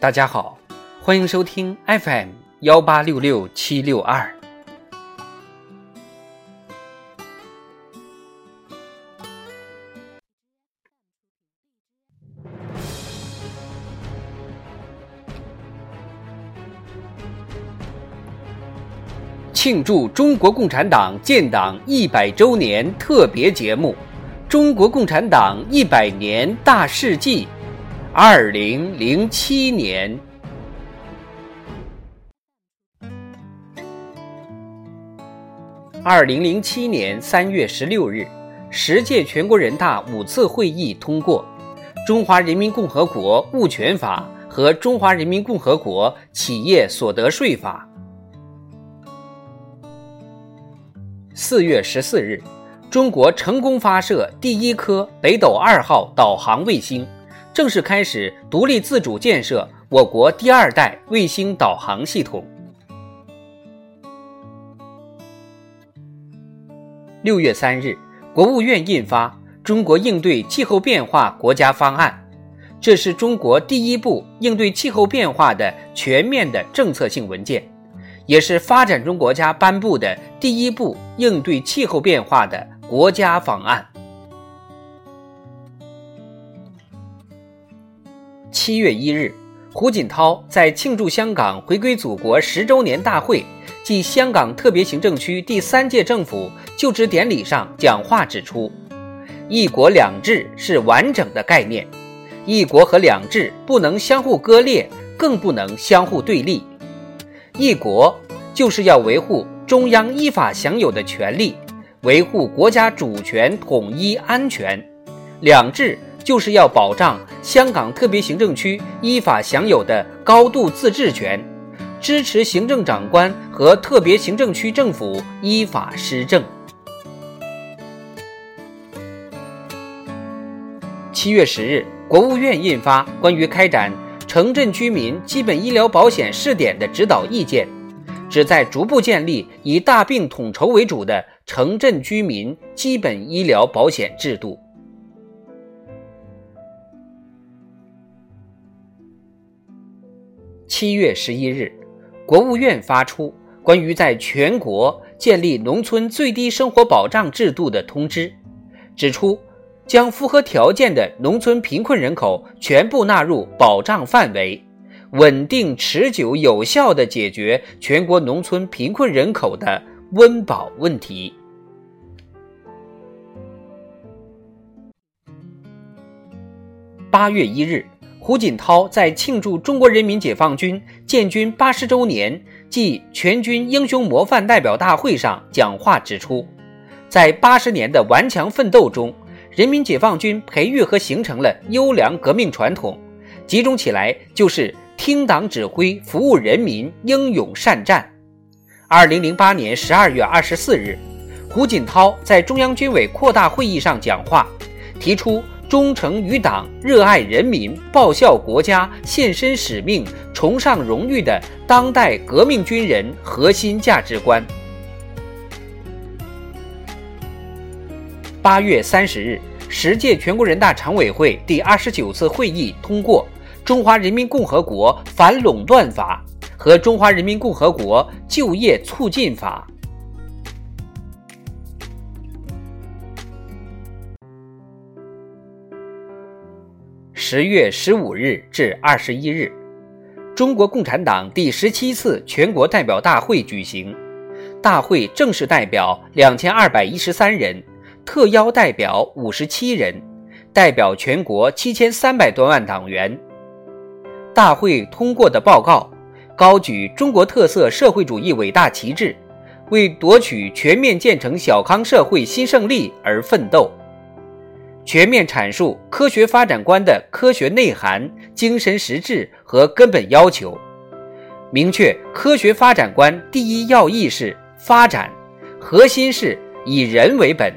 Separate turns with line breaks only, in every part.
大家好，欢迎收听 FM 幺八六六七六二。庆祝中国共产党建党一百周年特别节目《中国共产党一百年大事记》。二零零七年，二零零七年三月十六日，十届全国人大五次会议通过《中华人民共和国物权法》和《中华人民共和国企业所得税法》。四月十四日，中国成功发射第一颗北斗二号导航卫星。正式开始独立自主建设我国第二代卫星导航系统。六月三日，国务院印发《中国应对气候变化国家方案》，这是中国第一部应对气候变化的全面的政策性文件，也是发展中国家颁布的第一部应对气候变化的国家方案。七月一日，胡锦涛在庆祝香港回归祖国十周年大会暨香港特别行政区第三届政府就职典礼上讲话指出：“一国两制是完整的概念，一国和两制不能相互割裂，更不能相互对立。一国就是要维护中央依法享有的权利，维护国家主权统一安全；两制。”就是要保障香港特别行政区依法享有的高度自治权，支持行政长官和特别行政区政府依法施政。七月十日，国务院印发关于开展城镇居民基本医疗保险试点的指导意见，旨在逐步建立以大病统筹为主的城镇居民基本医疗保险制度。七月十一日，国务院发出关于在全国建立农村最低生活保障制度的通知，指出将符合条件的农村贫困人口全部纳入保障范围，稳定、持久、有效地解决全国农村贫困人口的温饱问题。八月一日。胡锦涛在庆祝中国人民解放军建军八十周年暨全军英雄模范代表大会上讲话指出，在八十年的顽强奋斗中，人民解放军培育和形成了优良革命传统，集中起来就是听党指挥、服务人民、英勇善战。二零零八年十二月二十四日，胡锦涛在中央军委扩大会议上讲话，提出。忠诚于党、热爱人民、报效国家、献身使命、崇尚荣誉的当代革命军人核心价值观。八月三十日，十届全国人大常委会第二十九次会议通过《中华人民共和国反垄断法》和《中华人民共和国就业促进法》。十月十五日至二十一日，中国共产党第十七次全国代表大会举行。大会正式代表两千二百一十三人，特邀代表五十七人，代表全国七千三百多万党员。大会通过的报告，高举中国特色社会主义伟大旗帜，为夺取全面建成小康社会新胜利而奋斗。全面阐述科学发展观的科学内涵、精神实质和根本要求，明确科学发展观第一要义是发展，核心是以人为本，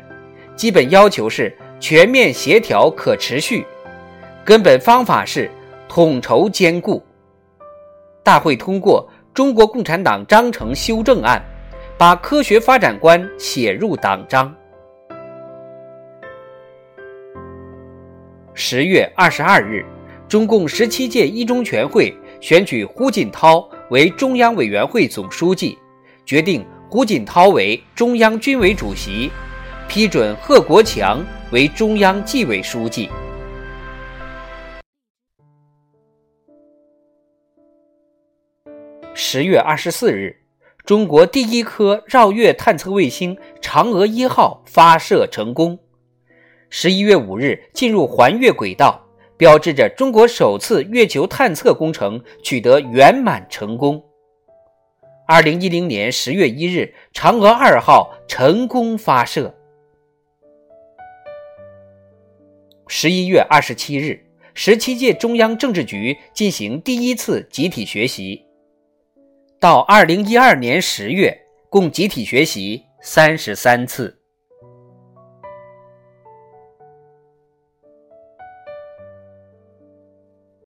基本要求是全面协调可持续，根本方法是统筹兼顾。大会通过《中国共产党章程修正案》，把科学发展观写入党章。十月二十二日，中共十七届一中全会选举胡锦涛为中央委员会总书记，决定胡锦涛为中央军委主席，批准贺国强为中央纪委书记。十月二十四日，中国第一颗绕月探测卫星“嫦娥一号”发射成功。十一月五日，进入环月轨道。标志着中国首次月球探测工程取得圆满成功。二零一零年十月一日，嫦娥二号成功发射。十一月二十七日，十七届中央政治局进行第一次集体学习。到二零一二年十月，共集体学习三十三次。